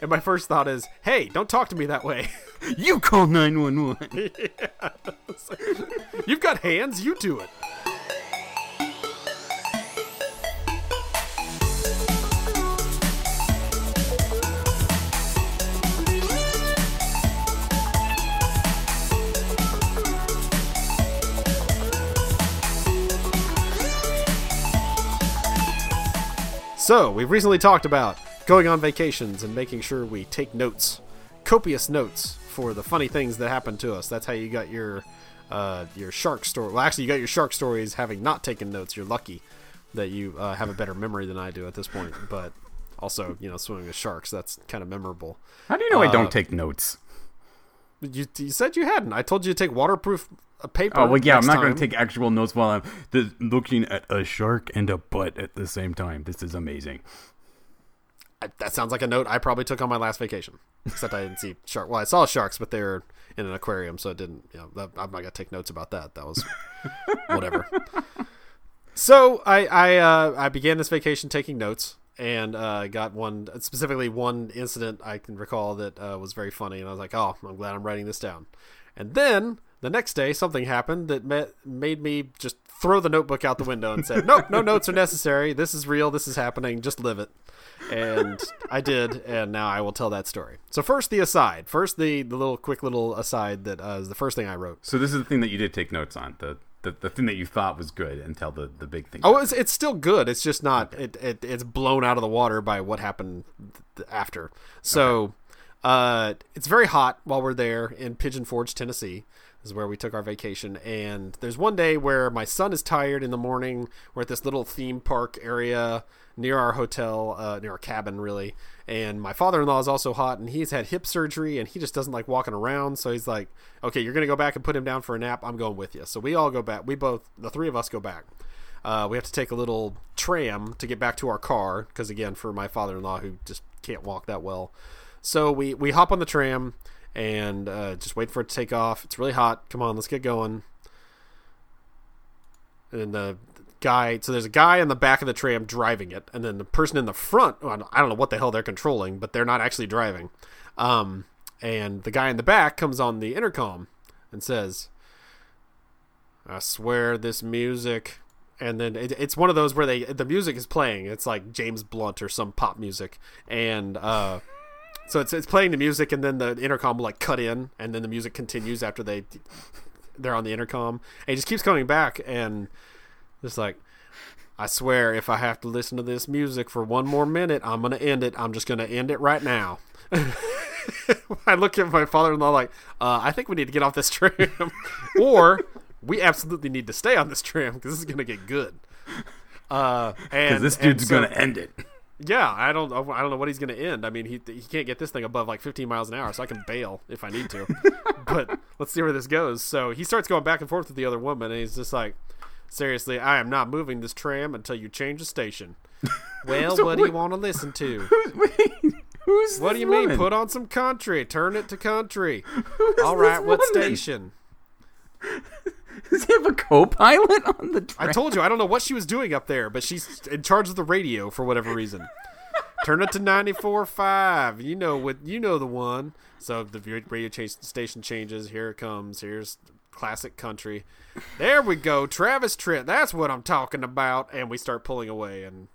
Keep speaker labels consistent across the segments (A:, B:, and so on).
A: and my first thought is, "Hey, don't talk to me that way.
B: You call 911.
A: You've got hands. You do it." So, we've recently talked about going on vacations and making sure we take notes, copious notes for the funny things that happen to us. That's how you got your uh, your shark story. Well, actually, you got your shark stories having not taken notes. You're lucky that you uh, have a better memory than I do at this point. But also, you know, swimming with sharks, that's kind of memorable.
B: How do you know I
A: Uh,
B: don't take notes?
A: You, you said you hadn't. I told you to take waterproof uh, paper.
B: Oh, well, yeah, I'm not going to take actual notes while I'm looking at a shark and a butt at the same time. This is amazing.
A: That sounds like a note I probably took on my last vacation. Except I didn't see shark. Well, I saw sharks, but they were in an aquarium, so it didn't. You know, that, I'm not gonna take notes about that. That was whatever. So I I uh, I began this vacation taking notes and uh, got one specifically one incident I can recall that uh, was very funny, and I was like, oh, I'm glad I'm writing this down. And then the next day, something happened that ma- made me just throw the notebook out the window and said, nope, no notes are necessary. This is real. This is happening. Just live it and I did, and now I will tell that story. So first, the aside. First, the the little quick little aside that uh, is the first thing I wrote.
B: So this is the thing that you did take notes on. The the, the thing that you thought was good until the, the big thing.
A: Oh, it's, it's still good. It's just not. It, it it's blown out of the water by what happened th- after. So, uh, it's very hot while we're there in Pigeon Forge, Tennessee. Is where we took our vacation. And there's one day where my son is tired in the morning. We're at this little theme park area near our hotel, uh, near our cabin, really. And my father in law is also hot, and he's had hip surgery, and he just doesn't like walking around. So he's like, "Okay, you're gonna go back and put him down for a nap. I'm going with you." So we all go back. We both, the three of us, go back. Uh, we have to take a little tram to get back to our car because, again, for my father-in-law who just can't walk that well, so we we hop on the tram and uh, just wait for it to take off. It's really hot. Come on, let's get going. And the guy, so there's a guy in the back of the tram driving it, and then the person in the front, well, I don't know what the hell they're controlling, but they're not actually driving. Um, and the guy in the back comes on the intercom and says, "I swear this music." And then it, it's one of those where they the music is playing. It's like James Blunt or some pop music, and uh, so it's it's playing the music, and then the intercom will like cut in, and then the music continues after they they're on the intercom, and he just keeps coming back, and just like, I swear, if I have to listen to this music for one more minute, I'm gonna end it. I'm just gonna end it right now. I look at my father-in-law like, uh, I think we need to get off this tram, or we absolutely need to stay on this tram because this is gonna get good. Uh, and
B: this dude's
A: so-
B: gonna end it.
A: Yeah, I don't, I don't know what he's going to end. I mean, he he can't get this thing above like 15 miles an hour, so I can bail if I need to. but let's see where this goes. So he starts going back and forth with the other woman, and he's just like, "Seriously, I am not moving this tram until you change the station." Well,
B: So
A: what do you want to listen to?
B: Wait, who's
A: What do you mean? Put on some country. Turn it to country. All right, what
B: woman?
A: station?
B: Does he have a co-pilot on the train?
A: I told you I don't know what she was doing up there, but she's in charge of the radio for whatever reason. Turn it to 94.5. You know what? You know the one. So the radio station changes. Here it comes. Here's classic country. There we go. Travis Tritt. That's what I'm talking about. And we start pulling away, and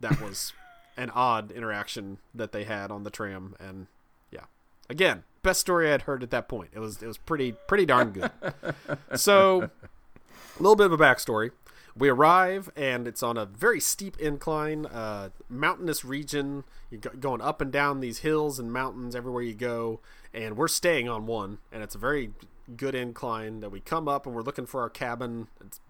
A: that was an odd interaction that they had on the tram. And yeah, again, best story I'd heard at that point. It was it was pretty pretty darn good. So a little bit of a backstory. We arrive, and it's on a very steep incline, uh, mountainous region. You're going up and down these hills and mountains everywhere you go, and we're staying on one, and it's a very good incline that we come up, and we're looking for our cabin. It's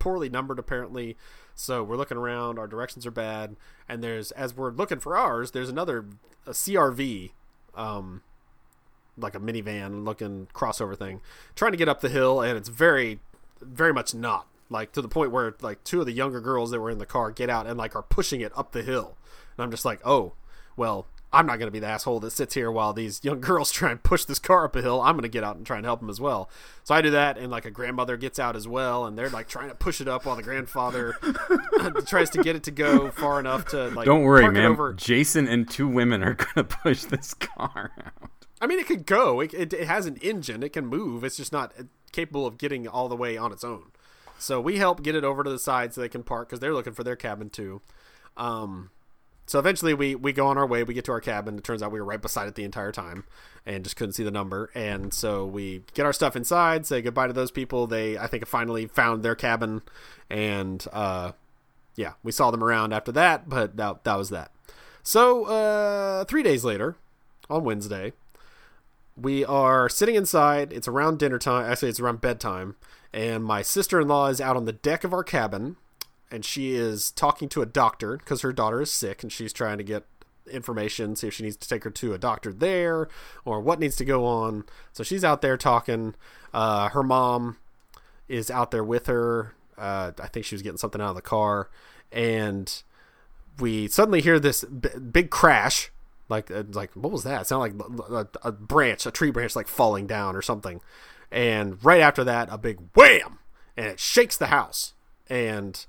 A: poorly numbered, apparently, so we're looking around. Our directions are bad, and there's as we're looking for ours, there's another a CRV, um, like a minivan looking crossover thing, trying to get up the hill, and it's very, very much not like to the point where like two of the younger girls that were in the car get out and like are pushing it up the hill, and I'm just like, oh, well, I'm not going to be the asshole that sits here while these young girls try and push this car up a hill. I'm going to get out and try and help them as well. So I do that, and like a grandmother gets out as well, and they're like trying to push it up while the grandfather tries to get it to go far enough to like.
B: Don't worry, man.
A: over-
B: Jason and two women are gonna push this car out.
A: I mean, it could go. It, it, it has an engine. It can move. It's just not capable of getting all the way on its own. So we help get it over to the side so they can park because they're looking for their cabin too. Um, so eventually we, we go on our way. We get to our cabin. It turns out we were right beside it the entire time and just couldn't see the number. And so we get our stuff inside, say goodbye to those people. They, I think, finally found their cabin. And uh, yeah, we saw them around after that, but that, that was that. So uh, three days later, on Wednesday, we are sitting inside. It's around dinner time. Actually, it's around bedtime. And my sister in law is out on the deck of our cabin. And she is talking to a doctor because her daughter is sick and she's trying to get information, see if she needs to take her to a doctor there or what needs to go on. So she's out there talking. Uh, her mom is out there with her. Uh, I think she was getting something out of the car. And we suddenly hear this b- big crash like uh, like what was that? It sounded like a, a branch a tree branch like falling down or something. And right after that a big wham! And it shakes the house. And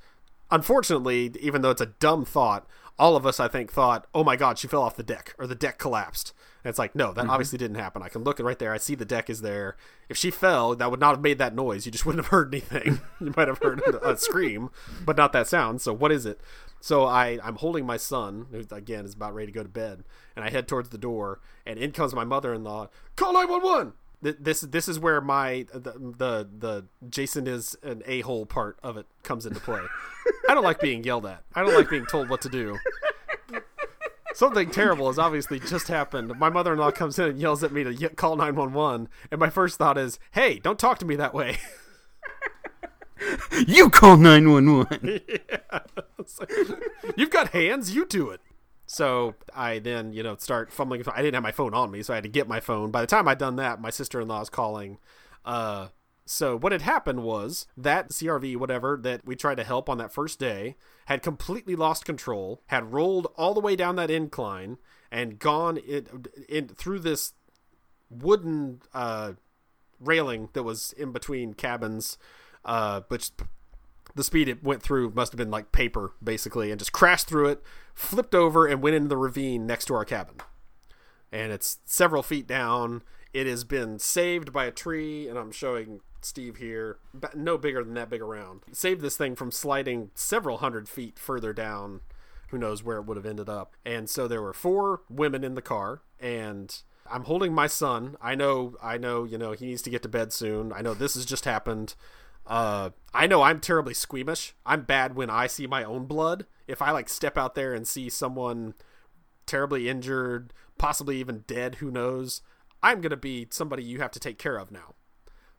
A: unfortunately even though it's a dumb thought all of us i think thought oh my god she fell off the deck or the deck collapsed. And it's like no that obviously didn't happen. I can look right there. I see the deck is there. If she fell that would not have made that noise. You just wouldn't have heard anything. You might have heard a scream but not that sound. So what is it so I, I'm holding my son, who again is about ready to go to bed, and I head towards the door, and in comes my mother-in-law. Call nine one one. This this is where my the the, the Jason is an a hole part of it comes into play. I don't like being yelled at. I don't like being told what to do. Something terrible has obviously just happened. My mother-in-law comes in and yells at me to call 911, and my first thought is, "Hey, don't talk to me that way."
B: You call nine one one.
A: It's like, You've got hands, you do it. So I then, you know, start fumbling. I didn't have my phone on me, so I had to get my phone. By the time I'd done that, my sister in law is calling. Uh, so what had happened was that CRV, whatever, that we tried to help on that first day, had completely lost control, had rolled all the way down that incline, and gone in, in through this wooden uh, railing that was in between cabins, uh, which the speed it went through must have been like paper, basically, and just crashed through it, flipped over, and went into the ravine next to our cabin. And it's several feet down. It has been saved by a tree, and I'm showing Steve here, no bigger than that big around. Saved this thing from sliding several hundred feet further down. Who knows where it would have ended up. And so there were four women in the car, and I'm holding my son. I know, I know, you know, he needs to get to bed soon. I know this has just happened. Uh, I know I'm terribly squeamish. I'm bad when I see my own blood. If I like step out there and see someone terribly injured, possibly even dead, who knows, I'm gonna be somebody you have to take care of now.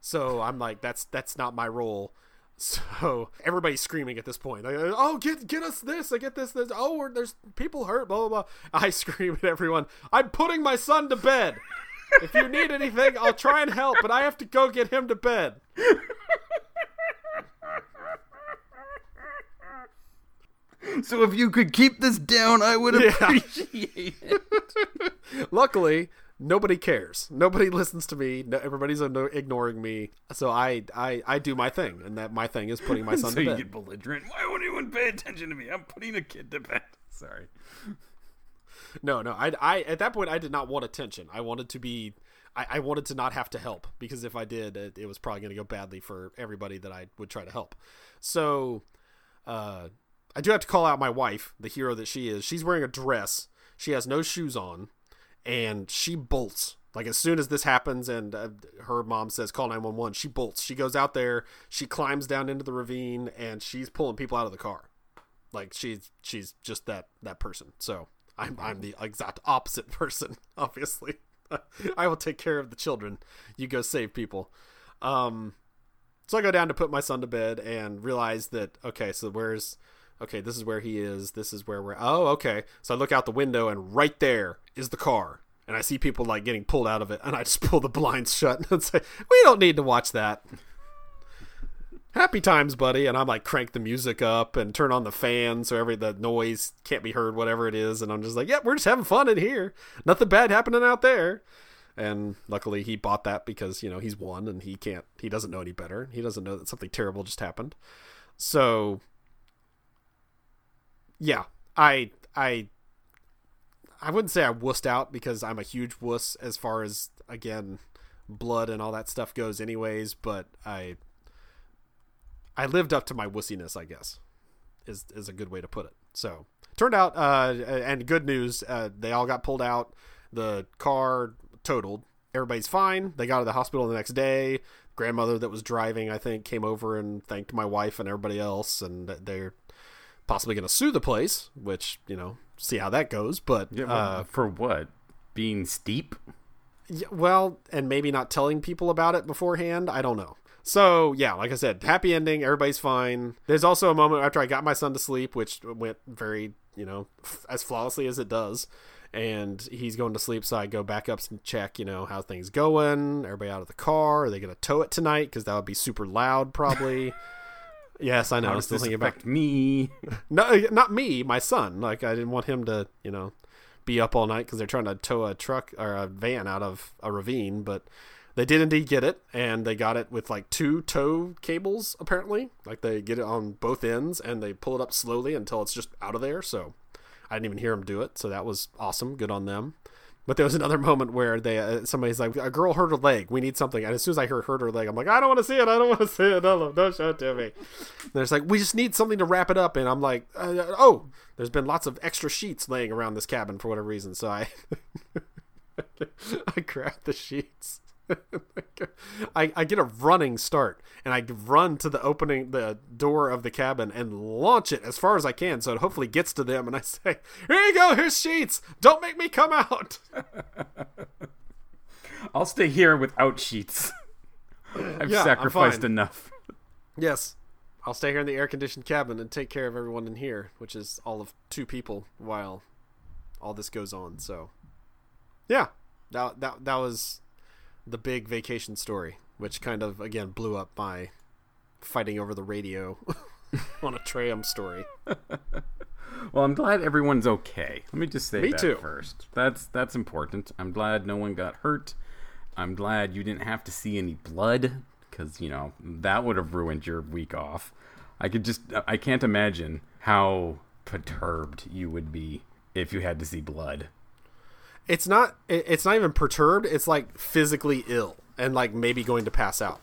A: So I'm like, that's that's not my role. So everybody's screaming at this point. Like, oh, get get us this! I get this. this. Oh, there's people hurt. Blah blah blah. I scream at everyone. I'm putting my son to bed. If you need anything, I'll try and help, but I have to go get him to bed.
B: So if you could keep this down, I would
A: Yeah.
B: appreciate it.
A: Luckily, nobody cares. Nobody listens to me. No, everybody's ignoring me. So I, I I do my thing, and that my thing is putting my son
B: so
A: to
B: you
A: bed.
B: get belligerent. Why won't anyone pay attention to me? I'm putting a kid to bed. Sorry.
A: No, no. I, I at that point I did not want attention. I wanted to be. I, I wanted to not have to help because if I did, it, it was probably going to go badly for everybody that I would try to help. So, uh, I do have to call out my wife, the hero that she is. She's wearing a dress. She has no shoes on, and she bolts. Like as soon as this happens, and uh, her mom says call nine one one, she bolts. She goes out there. She climbs down into the ravine, and she's pulling people out of the car. Like she's she's just that that person. So I'm I'm the exact opposite person, obviously. I will take care of the children. You go save people. Um, so I go down to put my son to bed and realize that okay, so where's okay, this is where he is. This is where we're. Oh, okay. So I look out the window and right there is the car, and I see people like getting pulled out of it, and I just pull the blinds shut and say, "We don't need to watch that." happy times, buddy. And I'm like, crank the music up and turn on the fan so every the noise can't be heard, whatever it is. And I'm just like, yeah, we're just having fun in here. Nothing bad happening out there. And luckily, he bought that because you know he's one and he can't, he doesn't know any better. He doesn't know that something terrible just happened. So, yeah, I, I, I wouldn't say I wussed out because I'm a huge wuss as far as again blood and all that stuff goes, anyways. But I I lived up to my wussiness, I guess, is is a good way to put it. So turned out, uh, and good news, uh, they all got pulled out. The car totaled. Everybody's fine. They got to the hospital the next day. Grandmother that was driving, I think, came over and thanked my wife and everybody else, and they're possibly going to sue the place, which you know, see how that goes. But
B: yeah, well, uh, for what? Being steep?
A: Yeah, well, and maybe not telling people about it beforehand. I don't know. So yeah, like I said, happy ending. Everybody's fine. There's also a moment after I got my son to sleep, which went very, you know, f- as flawlessly as it does. And he's going to sleep, so I go back up and check, you know, how things going. Everybody out of the car? Are they going to tow it tonight? Because that would be super loud, probably. yes, I know.
B: How
A: still
B: this
A: thinking
B: affect
A: about
B: me?
A: no, eh, not me, my son. Like I didn't want him to, you know, be up all night because they're trying to tow a truck or a van out of a ravine, but they did indeed get it, and they got it with like two tow cables apparently. Like they get it on both ends, and they pull it up slowly until it's just out of there. So I didn't even hear them do it. So that was awesome. Good on them. But there was another moment where they uh, somebody's like, "A girl hurt her leg. We need something." And as soon as I heard hurt her leg, I'm like, "I don't want to see it. I don't want to see it. No, don't show it to me." And it's like, "We just need something to wrap it up." And I'm like, uh, "Oh, there's been lots of extra sheets laying around this cabin for whatever reason." So I, I grabbed the sheets I, I get a running start and I run to the opening the door of the cabin and launch it as far as I can so it hopefully gets to them and I say, Here you go, here's sheets. Don't make me come out.
B: I'll stay here without sheets. I've
A: Yeah,
B: sacrificed enough.
A: Yes. I'll stay here in the air conditioned cabin and take care of everyone in here, which is all of two people while all this goes on. So Yeah. That that that was the big vacation story, which kind of again blew up my fighting over the radio on a tram story.
B: Well, I'm glad everyone's okay. Let me just say
A: Me
B: that
A: too.
B: first. That's that's important. I'm glad no one got hurt. I'm glad you didn't have to see any blood because you know that would have ruined your week off. I could just I can't imagine how perturbed you would be if you had to see blood.
A: It's not it's not even perturbed, it's like physically ill and like maybe going to pass out.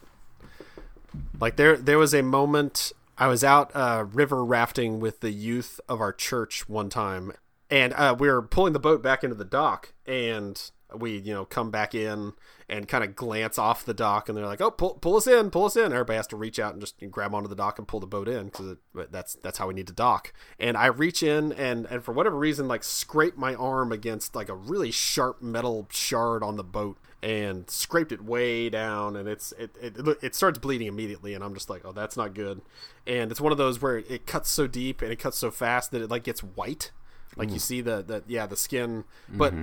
A: Like there there was a moment I was out uh, river rafting with the youth of our church one time, and uh, we were pulling the boat back into the dock, and we you know come back in and kind of glance off the dock, and they're like, "Oh, pull, pull us in, pull us in." Everybody has to reach out and just grab onto the dock and pull the boat in because that's that's how we need to dock. And I reach in and and for whatever reason, like scrape my arm against like a really sharp metal shard on the boat and scraped it way down and it's it, it it starts bleeding immediately and I'm just like oh that's not good. And it's one of those where it cuts so deep and it cuts so fast that it like gets white. Like you mm. see the the yeah the skin. Mm-hmm. But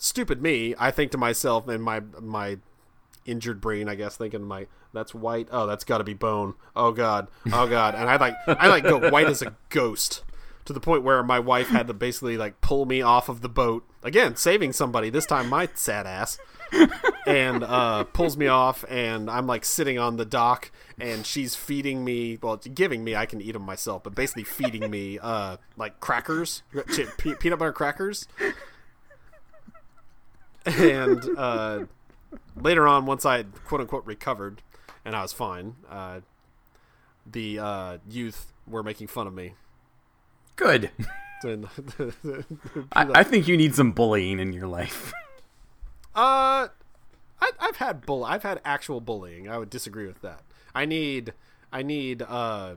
A: stupid me I think to myself and my my injured brain I guess thinking my that's white. Oh that's got to be bone. Oh god. Oh god. And I like I like go white as a ghost to the point where my wife had to basically like pull me off of the boat. Again saving somebody this time my sad ass. And uh, pulls me off, and I'm like sitting on the dock, and she's feeding me, well, giving me, I can eat them myself, but basically feeding me uh, like crackers, peanut butter crackers. And uh, later on, once I had quote unquote recovered, and I was fine, uh, the uh, youth were making fun of me.
B: Good.
A: And
B: I, I think you need some bullying in your life.
A: Uh, I, I've had bull. I've had actual bullying. I would disagree with that. I need. I need. Uh,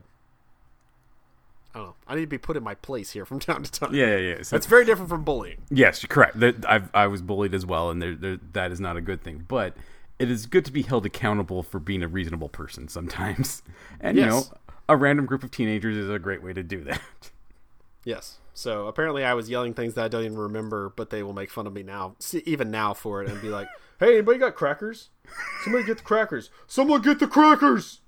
A: I don't know. I need to be put in my place here from time to time.
B: yeah, yeah, yeah. So,
A: That's very different from bullying.
B: yes, you're correct. I've, I was bullied as well, and there, there, that is not a good thing. But it is good to be held accountable for being a reasonable person sometimes. And you know, a random group of teenagers is a great way to do that.
A: Yes. So apparently, I was yelling things that I don't even remember, but they will make fun of me now, even now for it, and be like, "Hey, anybody got crackers? Somebody get the crackers! Someone get the crackers!"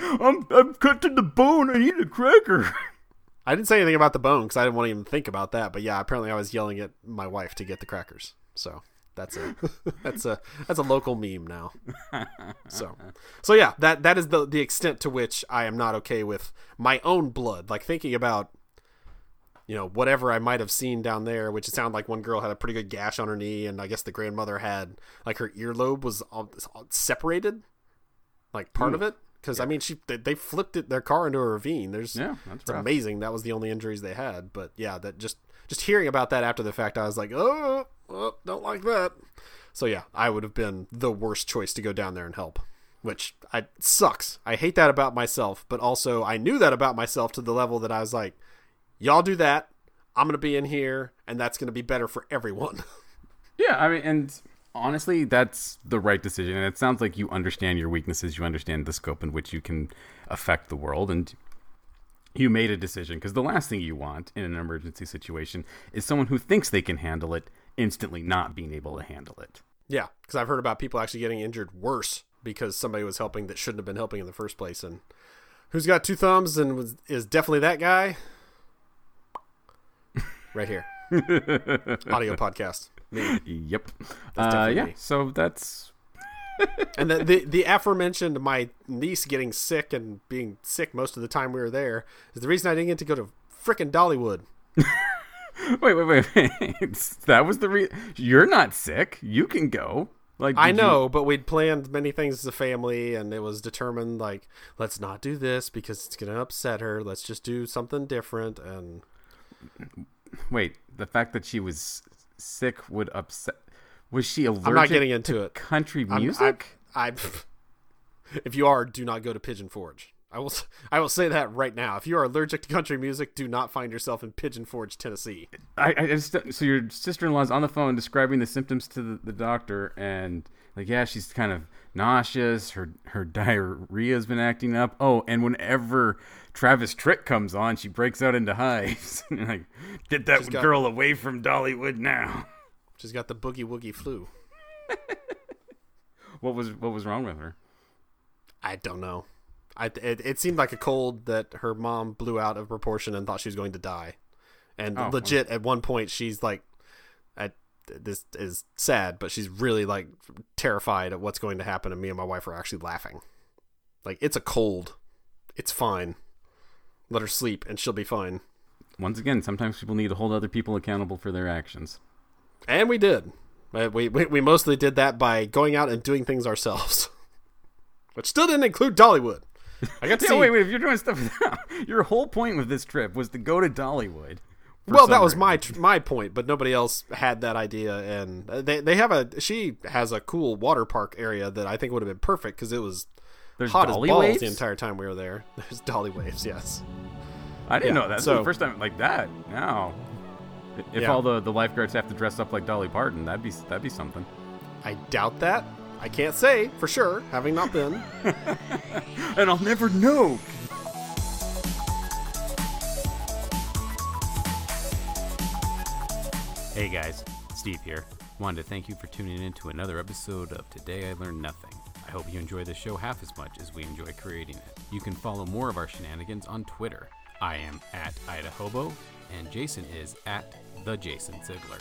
B: I'm I'm cut to the bone. I need a cracker.
A: I didn't say anything about the bone because I didn't want to even think about that. But yeah, apparently I was yelling at my wife to get the crackers. So that's a that's a that's a local meme now. So so yeah, that that is the the extent to which I am not okay with my own blood. Like thinking about you know whatever I might have seen down there, which it sounded like one girl had a pretty good gash on her knee, and I guess the grandmother had like her earlobe was all, all separated, like part
B: Ooh.
A: of it. Because I mean, she they, they flipped it their car into a ravine. There's
B: Yeah, that's
A: it's amazing. That was the only injuries they had. But yeah, that just just hearing about that after the fact, I was like, oh, oh, don't like that. So yeah, I would have been the worst choice to go down there and help, which I sucks. I hate that about myself, but also I knew that about myself to the level that I was like, y'all do that. I'm gonna be in here, and that's gonna be better for everyone.
B: Yeah, I mean, and honestly, that's the right decision. And it sounds like you understand your weaknesses. You understand the scope in which you can affect the world, and you made a decision. Because the last thing you want in an emergency situation is someone who thinks they can handle it instantly not being able to handle it.
A: yeah, because I've heard about people actually getting injured worse because somebody was helping that shouldn't have been helping in the first place. And who's got two thumbs and was, is definitely that guy? Right here, audio podcast. Me.
B: Yep. Uh, yeah.
A: me.
B: So that's
A: And the, the the aforementioned my niece getting sick and being sick most of the time we were there is the reason I didn't get to go to frickin' Dollywood.
B: wait, wait, wait. wait. that was the re. You're not sick. You can go. Like
A: I
B: did you-
A: know, but we'd planned many things as a family, and it was determined like let's not do this because it's gonna upset her. Let's just do something different. And
B: Wait, the fact that she was sick would upset. Was she allergic
A: I'm not getting into
B: to
A: it.
B: country
A: I'm-
B: music?
A: I, I, if you are, do not go to Pigeon Forge. I will. I will say that right now. If you are allergic to country music, do not find yourself in Pigeon Forge, Tennessee.
B: I, I just so your sister-in-law's on the phone describing the symptoms to the, the doctor, and like, yeah, she's kind of nauseous. Her her diarrhea's been acting up. Oh, and whenever Travis Tritt comes on, she breaks out into hives. Like, get that
A: She's got-
B: girl away from Dollywood now.
A: She's got the boogie woogie flu.
B: What was what was wrong with her?
A: I don't know. I it, it seemed like a cold that her mom blew out of proportion and thought she was going to die. And
B: Oh,
A: legit, at one point, she's like, "This is sad," but she's really like terrified at what's going to happen. And me and my wife are actually laughing. Like it's a cold. It's fine. Let her sleep, and she'll be fine.
B: Once again, sometimes people need to hold other people accountable for their actions.
A: And we did. Uh, We, we we mostly did that by going out and doing things ourselves, which still didn't include Dollywood. I got to
B: Yeah,
A: see.
B: wait, wait. If you're doing stuff, your whole point with this trip was to go to Dollywood. For
A: well
B: some
A: that was
B: reason.
A: my tr- my point but nobody else had that idea and they they have a she has a cool water park area that i think would have been perfect because it was
B: There's
A: hot
B: dolly
A: as balls
B: waves.
A: the entire time we were there there's dolly waves yes
B: I didn't
A: Yeah,
B: know that.
A: So-
B: the first time like that. No. If
A: Yeah.
B: all the, the lifeguards have to dress up like Dolly Parton, that'd be that'd be something.
A: i doubt that i can't say for sure having not been
B: And I'll never know. Hey guys, Steve here. Wanted to thank you for tuning in to another episode of Today I Learned Nothing. I hope you enjoy the show half as much as we enjoy creating it. You can follow more of our shenanigans on Twitter. I am at Idahobo, and Jason is at the Jason Ziegler.